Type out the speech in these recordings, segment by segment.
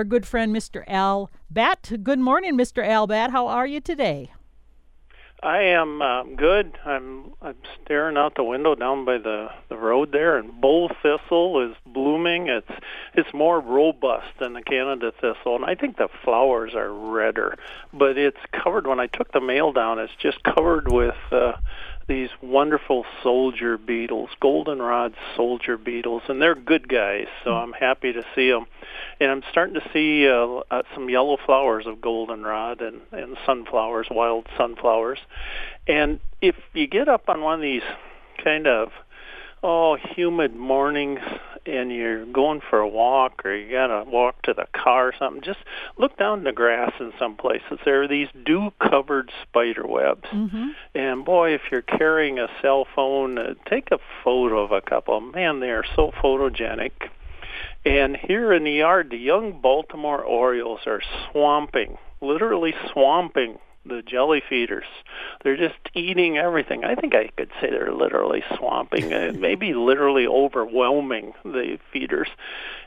our good friend Mr. Al Batt. Good morning, Mr. Al Batt. How are you today? I am um, good. I'm I'm staring out the window down by the the road there, and bull thistle is blooming. It's it's more robust than the Canada thistle, and I think the flowers are redder. But it's covered. When I took the mail down, it's just covered with uh, these wonderful soldier beetles, goldenrod soldier beetles, and they're good guys. So I'm happy to see them, and I'm starting to see uh, uh, some yellow flowers of goldenrod and and sunflowers, wild sunflowers, and if you get up on one of these kind of oh humid mornings and you're going for a walk or you gotta walk to the car or something, just look down the grass in some places. There are these dew covered spider webs. Mm-hmm. And boy, if you're carrying a cell phone, uh, take a photo of a couple. Man, they are so photogenic. And here in the yard, the young Baltimore Orioles are swamping, literally swamping the jelly feeders. They're just eating everything. I think I could say they're literally swamping, uh, maybe literally overwhelming the feeders.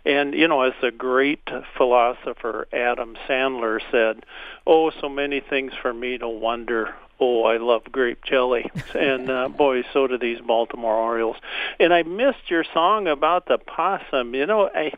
And you know, as the great philosopher Adam Sandler said, "Oh, so many things for me to wonder." Oh, I love grape jelly, and uh, boy, so do these Baltimore Orioles. And I missed your song about the possum. You know, I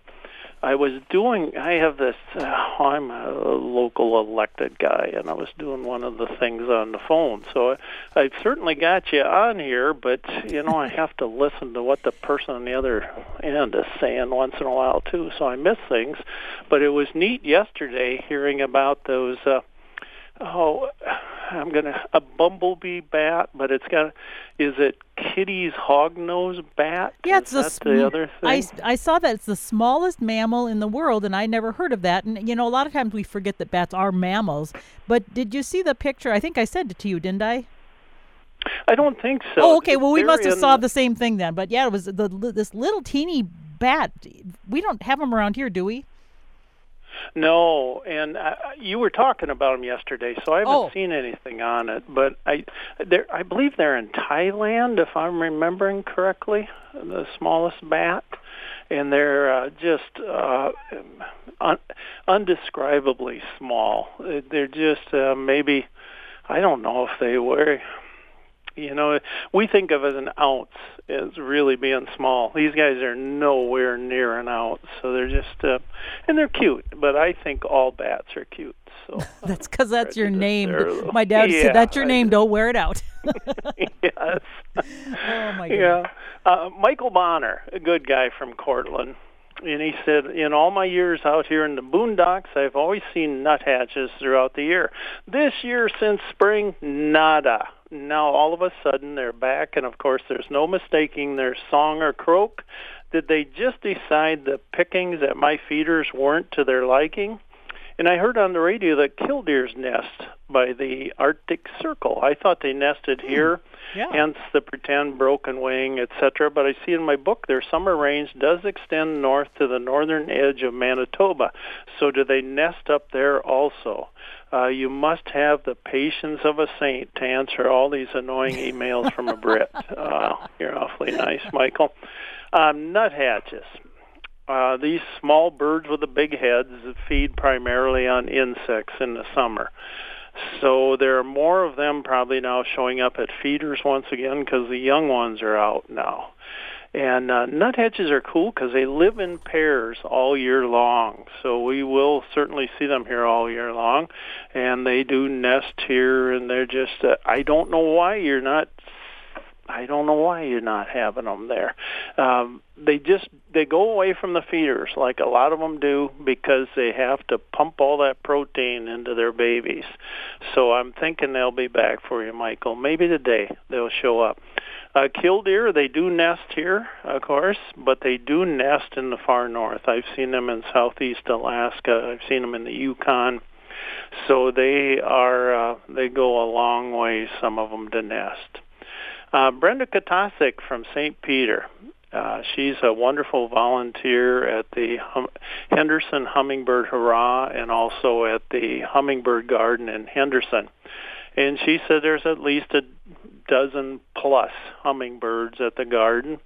I was doing. I have this. Uh, I'm a local elected guy, and I was doing one of the things on the phone. So I, I've certainly got you on here, but you know I have to listen to what the person on the other end is saying once in a while too. So I miss things. But it was neat yesterday hearing about those. Uh, oh, I'm gonna a bumblebee bat, but it's got is it Kitti's hognose bat? Yeah, it's is the, the other thing. I, I saw that it's the smallest mammal in the world, and I never heard of that. And you know, a lot of times we forget that bats are mammals. But did you see the picture? I think I said it to you, didn't I? I don't think so. oh, okay. Well, we They're must have in- saw the same thing then. But yeah, it was the this little teeny bat. We don't have them around here, do we? No, and uh, you were talking about them yesterday, so I haven't Oh. seen anything on it. But I, they're, I believe they're in Thailand, if I'm remembering correctly, the smallest bat, and they're uh, just uh, un- undescribably small. They're just uh, maybe, I don't know if they were. You know, we think of as an ounce as really being small. These guys are nowhere near an ounce, so they're just, uh, and they're cute. But I think all bats are cute. So That's because that's your name. there. My dad Yeah, said, "That's your name. Don't wear it out." yes. oh my god. Yeah. Uh, Michael Bonner, a good guy from Cortland, and he said, in all my years out here in the boondocks, I've always seen nuthatches throughout the year. This year, since spring, nada. Now all of a sudden they're back, and of course there's no mistaking their song or croak. Did they just decide the pickings at my feeders weren't to their liking? And I heard on the radio that killdeers nest by the Arctic Circle. I thought they nested hmm. here, Yeah. hence the pretend broken wing, etc. But I see in my book their summer range does extend north to the northern edge of Manitoba. So do they nest up there also? Uh, you must have the patience of a saint to answer all these annoying emails from a Brit. Uh, you're awfully nice, Michael. Um, nuthatches. Uh, these small birds with the big heads feed primarily on insects in the summer. So there are more of them probably now showing up at feeders once again because the young ones are out now. And uh, nuthatches are cool because they live in pairs all year long. So we will certainly see them here all year long. And they do nest here, and they're just, uh, I don't know why you're not I don't know why you're not having them there. Um, they just they go away from the feeders like a lot of them do because they have to pump all that protein into their babies. So I'm thinking they'll be back for you, Michael. Maybe today they'll show up. Uh, killdeer, they do nest here, of course, but they do nest in the far north. I've seen them in southeast Alaska. I've seen them in the Yukon. So they are uh, they go a long way. Some of them to nest. Uh, Brenda Katasic from St. Peter. Uh, she's a wonderful volunteer at the hum- Henderson Hummingbird Hurrah and also at the Hummingbird Garden in Henderson. And she said there's at least a dozen plus hummingbirds at the garden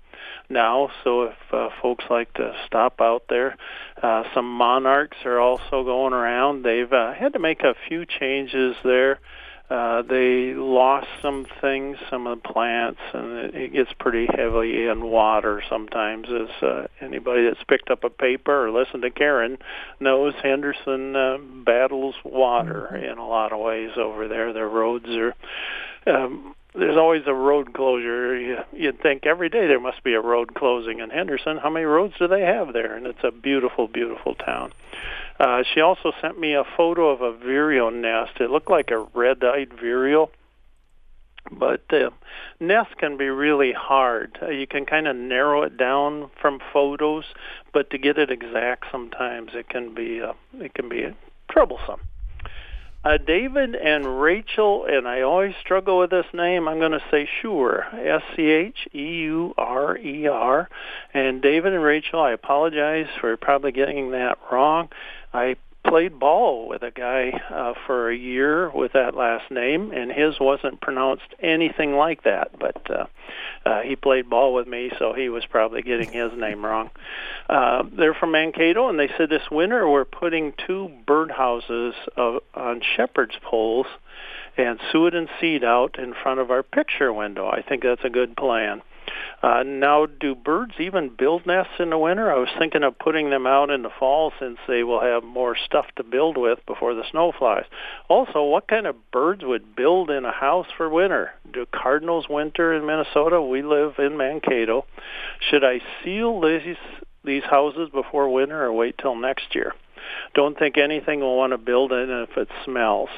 now. So if uh, folks like to stop out there, uh, some monarchs are also going around. They've uh, had to make a few changes there. Uh, they lost some things, some of the plants, and it, it gets pretty heavily in water sometimes. As uh, anybody that's picked up a paper or listened to Karen knows, Henderson uh, battles water mm-hmm. in a lot of ways over there. Their roads are um, there's always a road closure. You, you'd think every day there must be a road closing in Henderson. How many roads do they have there? And it's a beautiful, beautiful town. Uh, she also sent me a photo of a vireo nest. It looked like a red-eyed vireo, but uh, nests can be really hard. Uh, you can kind of narrow it down from photos, but to get it exact, sometimes it can be uh, it can be troublesome. Uh, David and Rachel, and I always struggle with this name. I'm going to say Sure, S-C-H-E-U-R-E-R. And David and Rachel, I apologize for probably getting that wrong. I played ball with a guy uh, for a year with that last name, and his wasn't pronounced anything like that. But uh, uh, he played ball with me, so he was probably getting his name wrong. Uh, they're from Mankato, and they said this winter we're putting two birdhouses uh, on shepherd's poles and suet and seed out in front of our picture window. I think that's a good plan. Uh, now, do birds even build nests in the winter? I was thinking of putting them out in the fall since they will have more stuff to build with before the snow flies. Also, what kind of birds would build in a house for winter? Do cardinals winter in Minnesota? We live in Mankato. Should I seal these these houses before winter or wait till next year? Don't think anything will want to build in if it smells.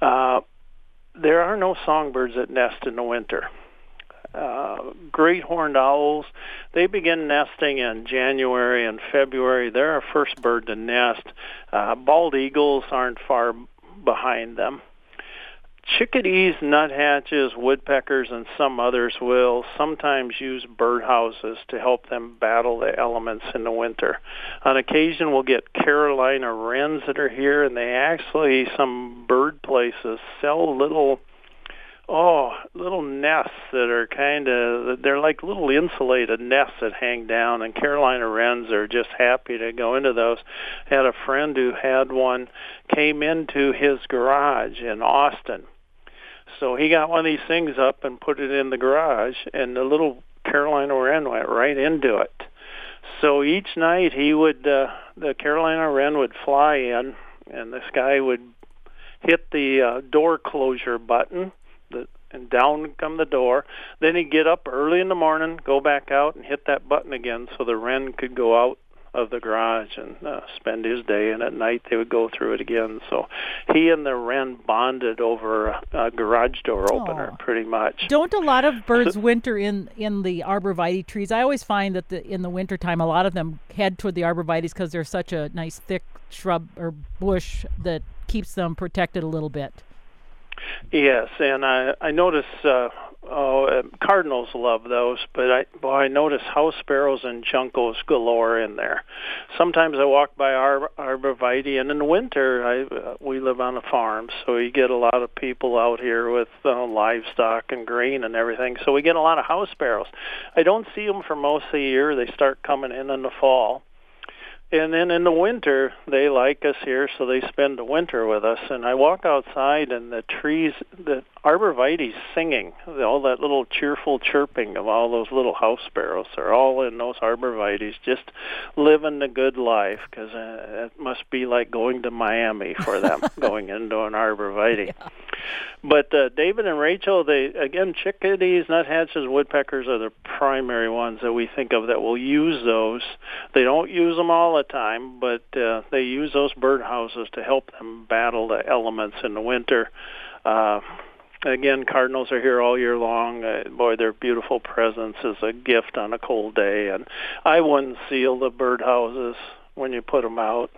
Uh, there are no songbirds that nest in the winter uh, great horned owls. They begin nesting in January and February. They're our first bird to nest. Uh, bald eagles aren't far behind them. Chickadees, nuthatches, woodpeckers, and some others will sometimes use birdhouses to help them battle the elements in the winter. On occasion, we'll get Carolina wrens that are here, and they actually, some bird places, sell little Oh, little nests that are kind of they're like little insulated nests that hang down and Carolina wrens are just happy to go into those. Had a friend who had one came into his garage in Austin. So he got one of these things up and put it in the garage and the little Carolina wren went right into it. So each night he would uh, the Carolina wren would fly in and this guy would hit the uh, door closure button and down come the door. Then he'd get up early in the morning, go back out and hit that button again so the wren could go out of the garage and uh, spend his day. And at night they would go through it again. So he and the wren bonded over a, a garage door opener Aww. pretty much. Don't a lot of birds winter in in the arborvitae trees? I always find that the, in the wintertime a lot of them head toward the arborvitaes because they're such a nice thick shrub or bush that keeps them protected a little bit Yes, and I I notice uh, oh, uh, cardinals love those, but I well, I notice house sparrows and juncos galore in there. Sometimes I walk by Ar- arborvitae, and in the winter I uh, we live on a farm, so we get a lot of people out here with uh, livestock and grain and everything. So we get a lot of house sparrows. I don't see them for most of the year. They start coming in in the fall and then in the winter they like us here so they spend the winter with us. And i walk outside and the trees the arborvitae's singing all that little cheerful chirping of all those little house sparrows are all in those arborvitae's just living the good life because uh, it must be like going to miami for them going into an arborvitae yeah. but uh, david and rachel they again chickadees nuthatches woodpeckers are the primary ones that we think of that will use those. They don't use them all the time but uh, they use those birdhouses to help them battle the elements in the winter. Uh, again, cardinals are here all year long. Uh, boy, their beautiful presence is a gift on a cold day, and I wouldn't seal the birdhouses when you put them out.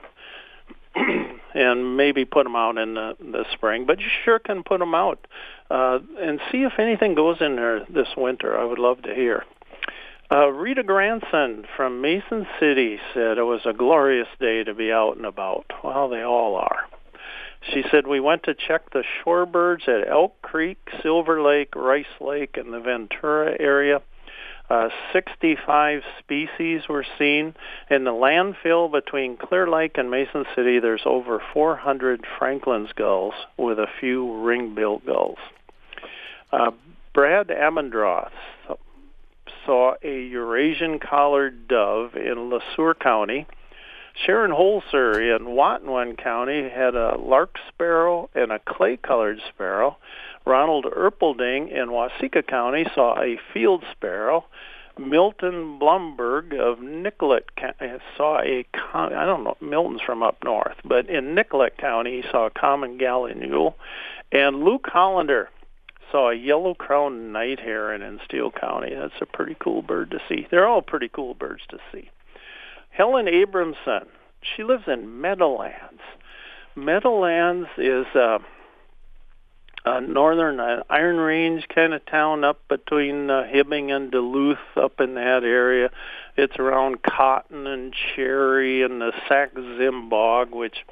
and maybe put them out in the, the spring, but you sure can put them out uh, and see if anything goes in there this winter. I would love to hear. Uh, Rita Granson from Mason City said it was a glorious day to be out and about. Well, they all are. She said we went to check the shorebirds at Elk Creek, Silver Lake, Rice Lake, and the Ventura area. Uh, 65 species were seen. In the landfill between Clear Lake and Mason City, there's over 400 Franklin's gulls with a few ring-billed gulls. Uh, Brad Amendroth saw a Eurasian collared dove in Le Sueur County. Sharon Holzer in Watonwan County had a lark sparrow and a clay-colored sparrow. Ronald Erpelding in Waseca County saw a field sparrow. Milton Blumberg of Nicollet County eh, saw a I don't know Milton's from up north, but in Nicollet County he saw a common gallinule, and Luke Hollander saw a yellow crowned night heron in Steele County. That's a pretty cool bird to see. They're all pretty cool birds to see. Helen Abramson, she lives in Meadowlands. Meadowlands is uh, a northern uh, Iron Range kind of town up between uh, Hibbing and Duluth, up in that area. It's around Cotton and Cherry and the Sax-Zim Bog, which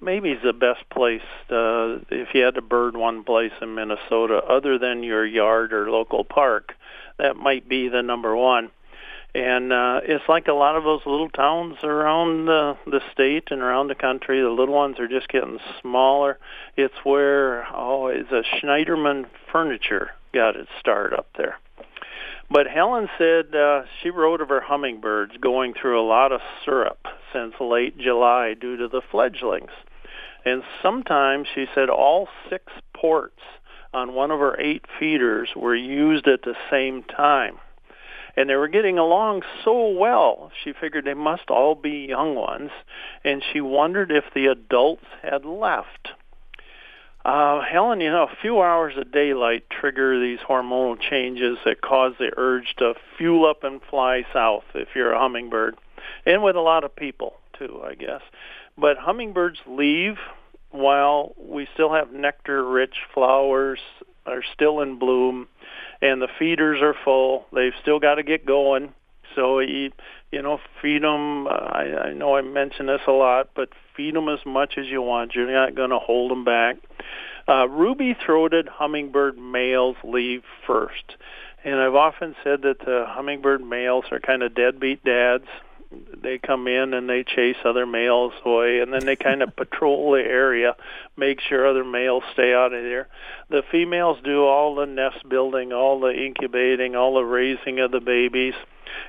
maybe is the best place uh, if you had to bird one place in Minnesota other than your yard or local park. That might be the number one and uh, it's like a lot of those little towns around the, the state and around the country. The little ones are just getting smaller. It's where oh, it's a Schneiderman Furniture got its start up there. But Helen said uh, she wrote of her hummingbirds going through a lot of syrup since late July due to the fledglings. And sometimes she said all six ports on one of her eight feeders were used at the same time and they were getting along so well. She figured they must all be young ones, and she wondered if the adults had left. Uh, Helen, you know, a few hours of daylight trigger these hormonal changes that cause the urge to fuel up and fly south if you're a hummingbird, and with a lot of people too, I guess. But hummingbirds leave while we still have nectar-rich flowers are still in bloom and the feeders are full. They've still got to get going. So you, you know, feed them. I, I know I mention this a lot, but feed them as much as you want. You're not going to hold them back. Uh, ruby-throated hummingbird males leave first, and I've often said that the hummingbird males are kind of deadbeat dads they come in and they chase other males away and then they kind of patrol the area make sure other males stay out of there. The females do all the nest building all the incubating all the raising of the babies.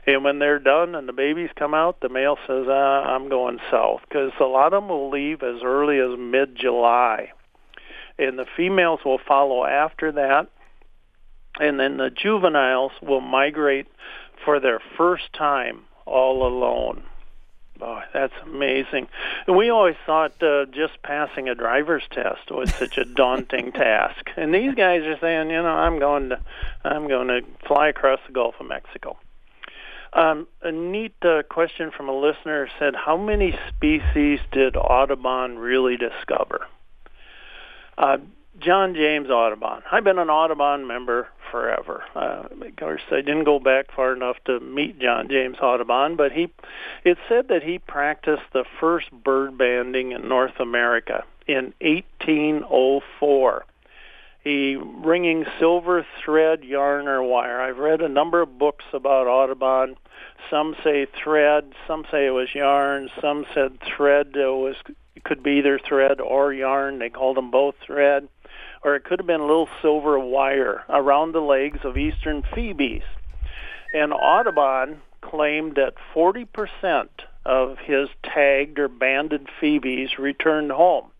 And when they're done and the babies come out the male says uh, i'm going south because a lot of them will leave as early as mid july and the females will follow after that and then the juveniles will migrate for their first time all alone. Oh, that's amazing. And we always thought uh, just passing a driver's test was such a daunting task. And these guys are saying, you know, I'm going to, I'm going to fly across the Gulf of Mexico. Um, a neat uh, question from a listener said, how many species did Audubon really discover? Uh, John James Audubon. I've been an Audubon member forever. Uh, of course, I didn't go back far enough to meet John James Audubon, but he, it said that he practiced the first bird banding in North America in 1804. He ringing silver thread, yarn, or wire. I've read a number of books about Audubon. Some say thread, some say it was yarn, some said thread uh, was could be either thread or yarn. They called them both thread or it could have been a little silver wire around the legs of eastern phoebes. And Audubon claimed that 40% of his tagged or banded phoebes returned home.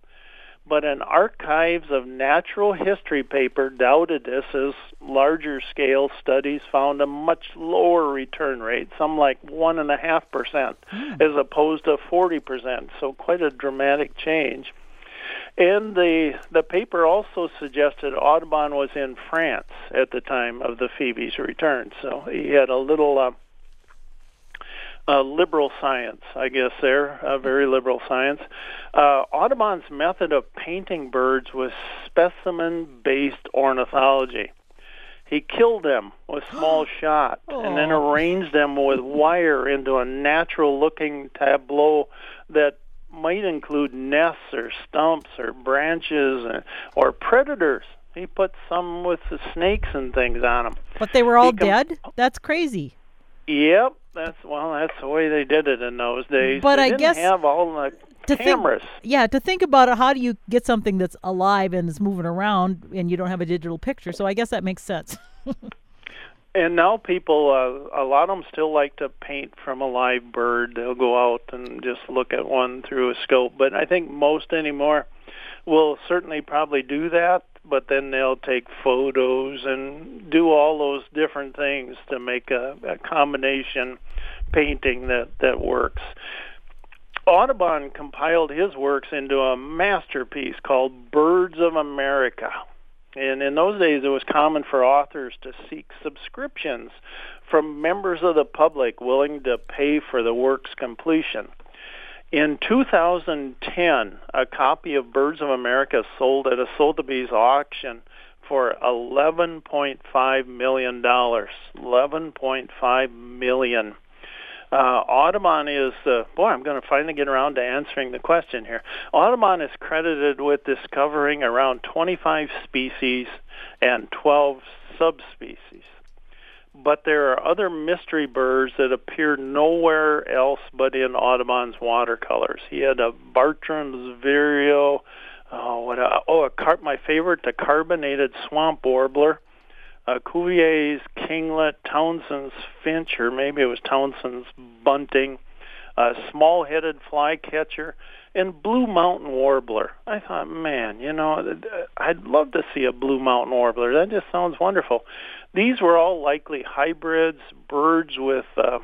But an Archives of Natural History paper doubted this as larger scale studies found a much lower return rate, some like 1.5%, mm. as opposed to 40%. So quite a dramatic change. And the the paper also suggested Audubon was in France at the time of the Phoebe's return, so he had a little uh, uh, liberal science, I guess. There, a very liberal science. Uh, Audubon's method of painting birds was specimen-based ornithology. He killed them with small shot and then arranged them with wire into a natural-looking tableau that might include nests or stumps or branches or, or predators. He put some with the snakes and things on them. But they were all com- dead. That's crazy. Yep, that's well, that's the way they did it in those days. But they I guess have all the to cameras. Think, yeah, to think about it, how do you get something that's alive and is moving around and you don't have a digital picture? So I guess that makes sense. and now people, uh, a lot of them still like to paint from a live bird. They'll go out and just look at one through a scope. But I think most anymore will certainly probably do that but then they'll take photos and do all those different things to make a, a combination painting that that works. Audubon compiled his works into a masterpiece called Birds of America. And in those days, it was common for authors to seek subscriptions from members of the public willing to pay for the work's completion. In 2010, a copy of Birds of America sold at a Sotheby's auction for 11.5 million dollars. 11.5 million. Uh, Audubon is uh, boy. I'm going to finally get around to answering the question here. Audubon is credited with discovering around 25 species and 12 subspecies but there are other mystery birds that appear nowhere else but in Audubon's watercolors. He had a Bartram's vireo, oh, what a, oh, a car, my favorite, the carbonated swamp warbler, uh, Cuvier's kinglet, Townsend's finch, or maybe it was Townsend's bunting, a small-headed flycatcher, and blue mountain warbler. I thought, man, you know, I'd love to see a blue mountain warbler. That just sounds wonderful. These were all likely hybrids, birds with uh,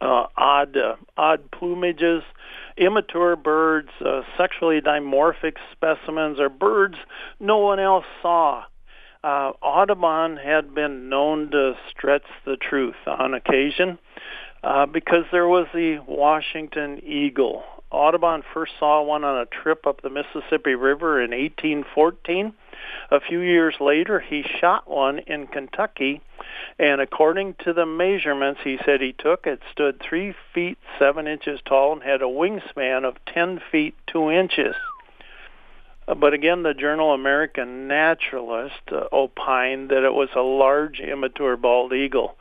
uh, odd uh, odd plumages, immature birds, uh, sexually dimorphic specimens, or birds no one else saw. Uh, Audubon had been known to stretch the truth on occasion uh, because there was the Washington eagle. Audubon first saw one on a trip up the Mississippi River in 1814 a few years later, he shot one in Kentucky, and according to the measurements he said he took, it stood three feet seven inches tall and had a wingspan of ten feet two inches. Uh, but again, the journal American Naturalist uh, opined that it was a large immature bald eagle.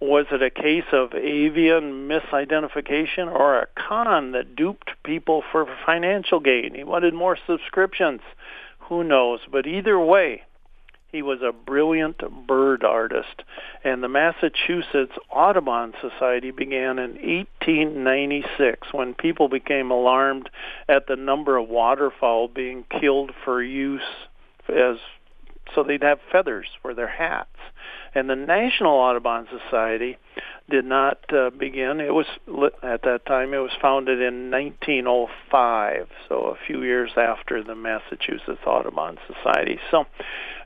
Was it a case of avian misidentification or a con that duped people for financial gain? He wanted more subscriptions. Who knows? But either way, he was a brilliant bird artist, and the Massachusetts Audubon Society began in 1896 when people became alarmed at the number of waterfowl being killed for use as so they'd have feathers for their hats. And the National Audubon Society did not uh, begin. It was at that time. It was founded in 1905, so a few years after the Massachusetts Audubon Society. So,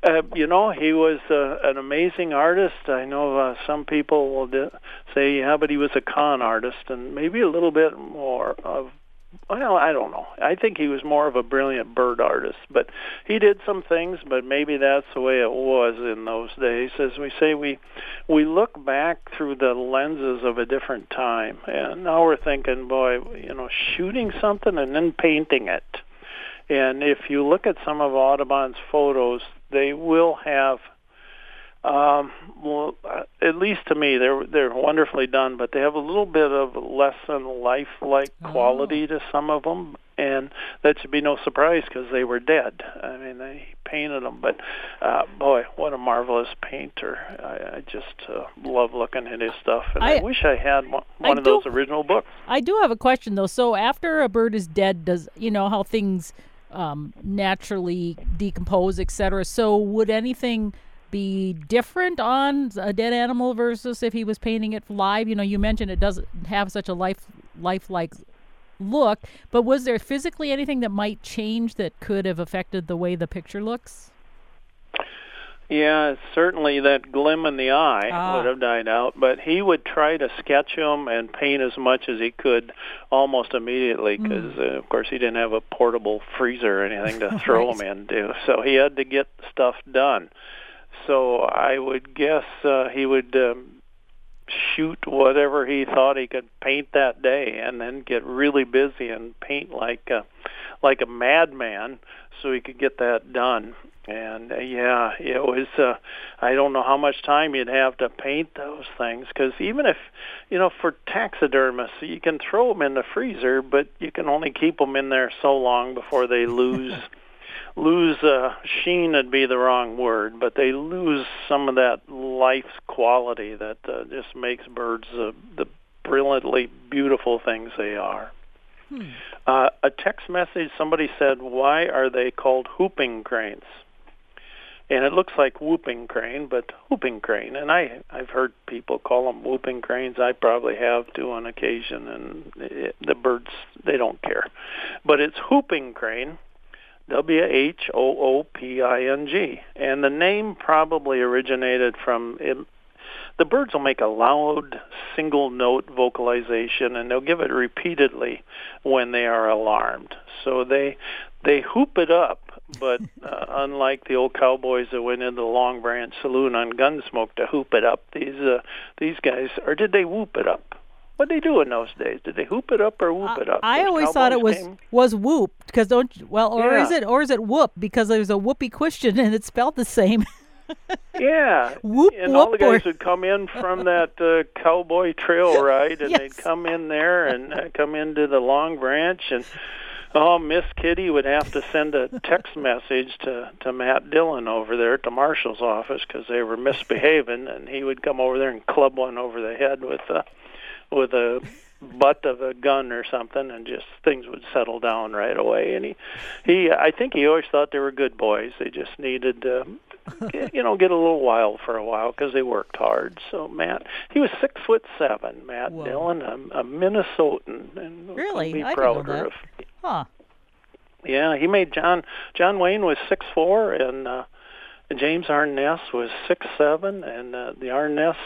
uh, you know, he was uh, an amazing artist. I know uh, some people will di- say, yeah, but he was a con artist, and maybe a little bit more of well, I don't know. I think he was more of a brilliant bird artist, but he did some things, but maybe that's the way it was in those days. As we say, we we look back through the lenses of a different time, and now we're thinking, boy, you know, shooting something and then painting it. And if you look at some of Audubon's photos, they will have um, well, uh, at least to me, they're they're wonderfully done, but they have a little bit of less than lifelike oh. quality to some of them, and that should be no surprise because they were dead. I mean, they painted them, but uh, boy, what a marvelous painter! I, I just uh, love looking at his stuff, and I, I wish I had one, one I of do, those original books. I do have a question though. So after a bird is dead, does you know how things um, naturally decompose, etc. So would anything be different on a dead animal versus if he was painting it live? You know, you mentioned it doesn't have such a life lifelike look, but was there physically anything that might change that could have affected the way the picture looks? Yeah, certainly that glim in the eye ah. would have died out, but he would try to sketch them and paint as much as he could almost immediately because, mm. uh, of course, he didn't have a portable freezer or anything to throw right. them into, so he had to get stuff done. So I would guess uh, he would um, shoot whatever he thought he could paint that day, and then get really busy and paint like a, like a madman so he could get that done. And uh, yeah, it was. Uh, I don't know how much time you'd have to paint those things because even if, you know, for taxidermists, you can throw them in the freezer, but you can only keep them in there so long before they lose lose uh, sheen would be the wrong word, but they lose some of that life's quality that uh, just makes birds uh, the brilliantly beautiful things they are. Hmm. Uh, a text message somebody said, "Why are they called whooping cranes?" And it looks like whooping crane, but whooping crane. And I I've heard people call them whooping cranes. I probably have too on occasion, and it, the birds they don't care. But it's whooping crane W H O O P I N G. And the name probably originated from it, the birds will make a loud single note vocalization and they'll give it repeatedly when they are alarmed. So they they hoop it up, but uh, unlike the old cowboys that went into the Long Branch Saloon on Gunsmoke to hoop it up, these uh, these guys or did they whoop it up? What did they do in those days? Did they hoop it up or whoop it up? I always thought it was came? was whoop because don't well or yeah. is it or is it whoop because there's a whoopee question and it's spelled the same. yeah, whoop, and whoop, all the guys or... would come in from that uh, cowboy trail ride, and yes. they'd come in there and uh, come into the Long Branch, and oh, Miss Kitty would have to send a text message to to Matt Dillon over there at the marshal's office because they were misbehaving, and he would come over there and club one over the head with a with a butt of a gun or something and just things would settle down right away. And he he I think he always thought they were good boys. They just needed to you know get a little wild for a while because they worked hard. So Matt he was six foot seven Matt Whoa. Dillon a, a Minnesotan and really? be I proud didn't know that. of huh. Yeah he made John John Wayne was six four and uh James Arness was six seven, and uh, the Arness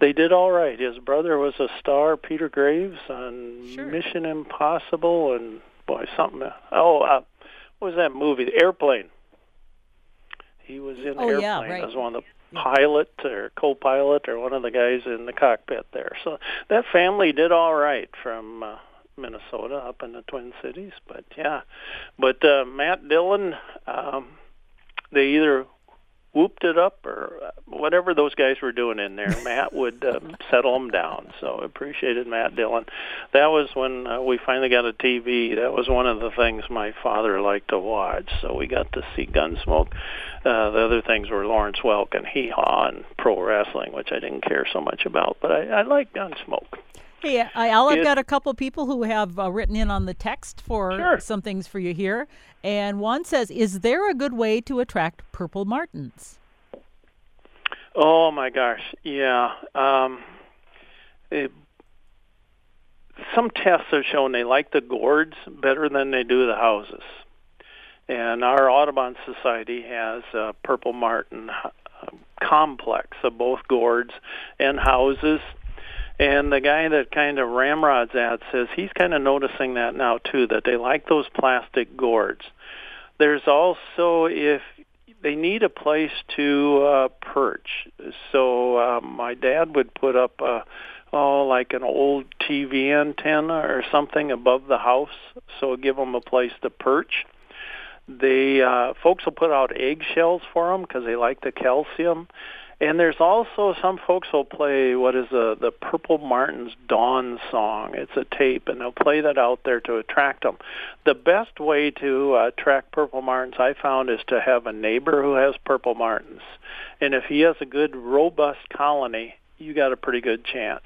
they did all right. His brother was a star, Peter Graves, on sure. Mission Impossible, and boy, something. Oh, uh, what was that movie? The Airplane. He was in oh, Airplane yeah, right. as one of the pilot or co-pilot or one of the guys in the cockpit there. So that family did all right from uh, Minnesota up in the Twin Cities. But yeah, but uh, Matt Dillon. Um, they either whooped it up or uh, whatever those guys were doing in there. Matt would uh, settle them down. So appreciated Matt Dillon. That was when uh, we finally got a TV. That was one of the things my father liked to watch. So we got to see Gunsmoke. Uh, the other things were Lawrence Welk and Hee Haw and pro wrestling, which I didn't care so much about, but I, I like Gunsmoke. Hey, Al, I've got a couple people who have uh, written in on the text for sure. some things for you here. And one says, Is there a good way to attract purple martins? Oh, my gosh. Yeah. Um, it, some tests have shown they like the gourds better than they do the houses. And our Audubon Society has a purple martin uh, complex of both gourds and houses and the guy that kind of ramrods at says he's kind of noticing that now too, that they like those plastic gourds. There's also if they need a place to uh, perch. So uh, my dad would put up a oh like an old TV antenna or something above the house, so give them a place to perch. They uh, folks will put out eggshells for them because they like the calcium. And there's also some folks will play what is a, the Purple Martin's Dawn song. It's a tape, and they'll play that out there to attract them. The best way to uh, attract Purple Martins, I found, is to have a neighbor who has Purple Martins. And if he has a good, robust colony, you got a pretty good chance,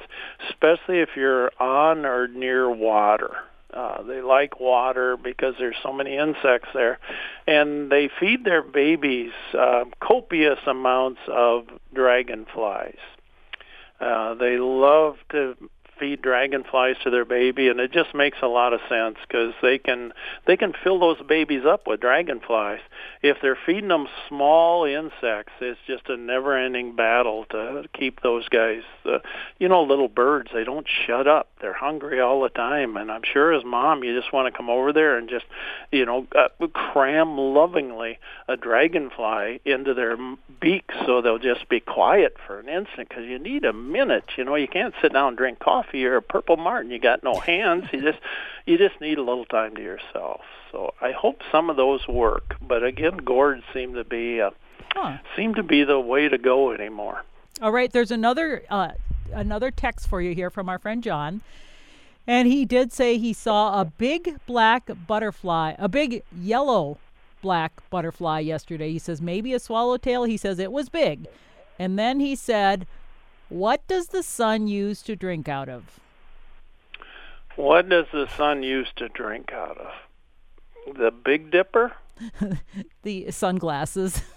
especially if you're on or near water. Uh, they like water because there's so many insects there, and they feed their babies uh, copious amounts of dragonflies. Uh, they love to feed dragonflies to their baby, and it just makes a lot of sense because they can they can fill those babies up with dragonflies. If they're feeding them small insects, it's just a never-ending battle to keep those guys. Uh, you know, little birds they don't shut up. They're hungry all the time, and I'm sure as mom, you just want to come over there and just you know uh, cram lovingly a dragonfly into their beak so they'll just be quiet for an instant because you need a minute. You know, you can't sit down and drink coffee or a purple martin. You got no hands. You just you just need a little time to yourself. So I hope some of those work. But again, gourds seem to be uh, huh. seem to be the way to go anymore. All right, there's another uh, another text for you here from our friend John. And he did say he saw a big black butterfly, a big yellow black butterfly yesterday. He says maybe a swallowtail. He says it was big. And then he said, What does the sun use to drink out of? What does the sun use to drink out of? The Big Dipper? the sunglasses.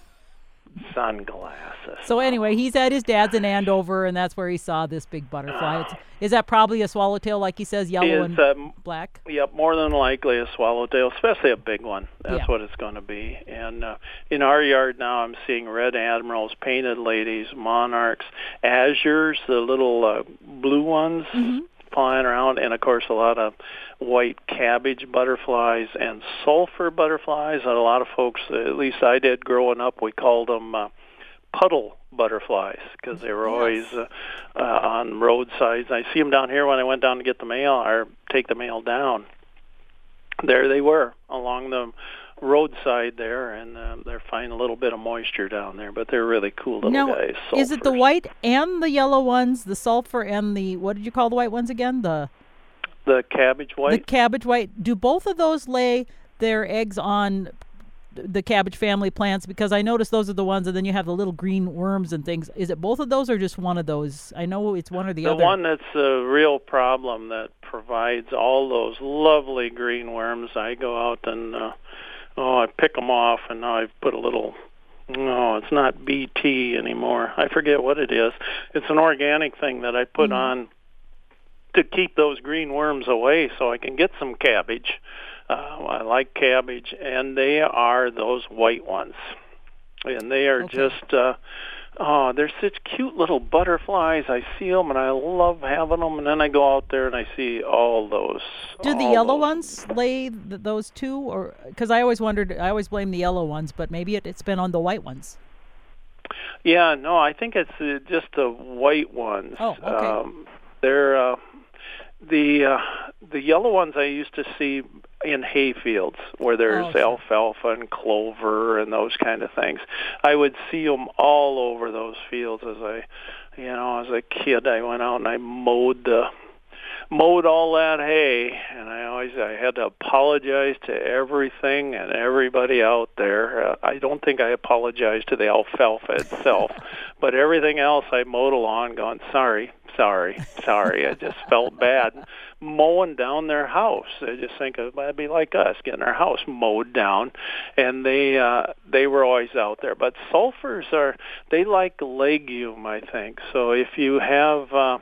sunglasses. So anyway, he's at his dad's in Andover, and that's where he saw this big butterfly. It's, is that probably a swallowtail, like he says, yellow and black? Yep, more than likely a swallowtail, especially a big one. That's yeah. what it's going to be. And uh, in our yard now, I'm seeing red admirals, painted ladies, monarchs, azures, the little uh, blue ones. Mm-hmm flying around, and of course a lot of white cabbage butterflies and sulfur butterflies. And a lot of folks, at least I did growing up, we called them uh, puddle butterflies because they were always uh, uh, on roadsides. I see them down here when I went down to get the mail or take the mail down. There they were along the roadside there, and uh, they're finding a little bit of moisture down there. But they're really cool little now, guys. Sulfurs. Is it the white and the yellow ones, the sulfur and the what did you call the white ones again? The the cabbage white. The cabbage white. Do both of those lay their eggs on the cabbage family plants? Because I noticed those are the ones, and then you have the little green worms and things. Is it both of those, or just one of those? I know it's one or the, the other. The one that's a real problem that provides all those lovely green worms. I go out and uh, oh, I pick them off, and now I've put a little. No, it's not BT anymore. I forget what it is. It's an organic thing that I put mm-hmm. on to keep those green worms away, so I can get some cabbage. Uh, I like cabbage, and they are those white ones, and they are okay. just. Uh, Oh, they're such cute little butterflies. I see them and I love having them. And then I go out there and I see all those. Do the yellow those. ones lay th- those too, or because I always wondered, I always blame the yellow ones, but maybe it, it's been on the white ones. Yeah, no, I think it's uh, just the white ones. Oh, okay. Um, they're uh, the uh, the yellow ones I used to see in hay fields where there's oh, alfalfa and clover and those kind of things. I would see them all over those fields as I, you know, as a kid. I went out and I mowed the mowed all that hay and I always I had to apologize to everything and everybody out there. Uh, I don't think I apologized to the alfalfa itself, but everything else I mowed along going, "Sorry, sorry, sorry." I just felt bad mowing down their house. They just think it'd be like us getting our house mowed down, and they uh, they were always out there. But sulfurs are they like legume, I think. So if you have uh,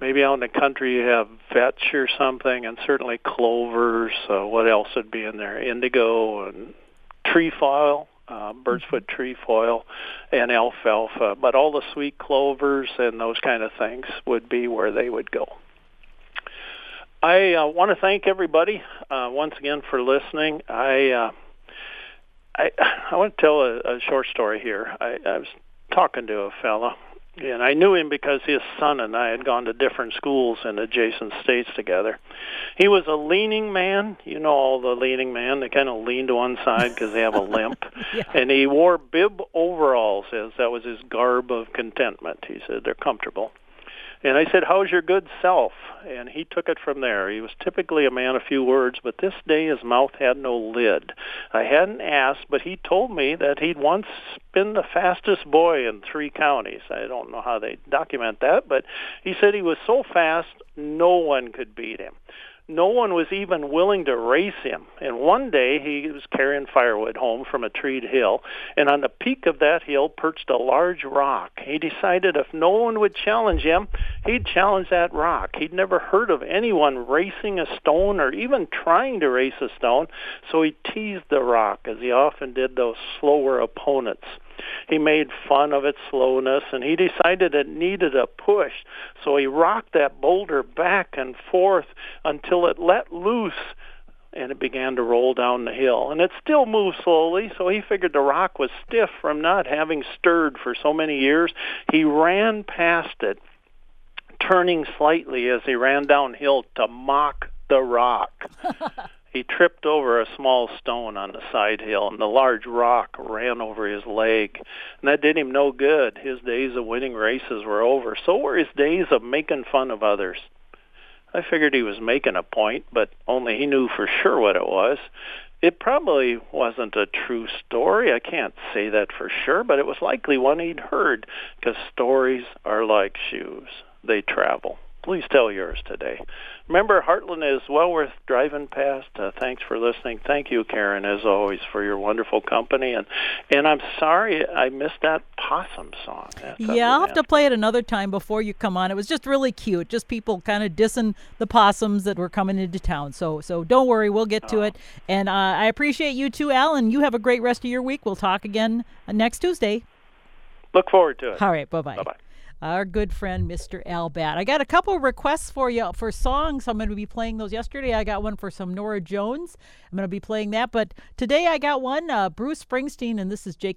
maybe out in the country you have vetch or something, and certainly clovers. Uh, what else would be in there? Indigo and tree trefoil, uh, trefoil, and alfalfa. But all the sweet clovers and those kind of things would be where they would go. I uh, want to thank everybody uh, once again for listening. I uh, I, I want to tell a, a short story here. I, I was talking to a fellow and I knew him because his son and I had gone to different schools in adjacent states together. He was a leaning man, you know, all the leaning man. They kind of lean to one side because they have a limp, yeah. and he wore bib overalls as that was his garb of contentment. He said they're comfortable. And I said, How's your good self? And he took it from there. He was typically a man of few words, but this day his mouth had no lid. I hadn't asked, but he told me that he'd once been the fastest boy in three counties. I don't know how they document that, but he said he was so fast no one could beat him. No one was even willing to race him. And one day he was carrying firewood home from a treed hill, and on the peak of that hill perched a large rock. He decided if no one would challenge him, he'd challenge that rock. He'd never heard of anyone racing a stone or even trying to race a stone, so he teased the rock as he often did those slower opponents. He made fun of its slowness and he decided it needed a push. So he rocked that boulder back and forth until it let loose and it began to roll down the hill. And it still moved slowly, so he figured the rock was stiff from not having stirred for so many years. He ran past it, turning slightly as he ran downhill to mock the rock. he tripped over a small stone on the side hill, and the large rock ran over his leg. And that did him no good. His days of winning races were over. So were his days of making fun of others. I figured he was making a point, but only he knew for sure what it was. It probably wasn't a true story. I can't say that for sure, but it was likely one he'd heard, because stories are like shoes. They travel please tell yours today. Remember, Heartland is well worth driving past. Uh, thanks for listening. Thank you, Karen, as always, for your wonderful company. And and I'm sorry I missed that possum song. That's yeah, I'll have to play it another time before you come on. It was just really cute. Just people kind of dissing the possums that were coming into town. So so don't worry, we'll get to oh. it. And uh, I appreciate you too, Alan. You have a great rest of your week. We'll talk again uh, next Tuesday. Look forward to it. All right. Bye bye. Bye bye our good friend Mr. Al Batt. I got a couple requests for you for songs. I'm going to be playing those yesterday. I got one for some Norah Jones. I'm going to be playing that. But today I got one, uh, Bruce Springsteen, and this is Jake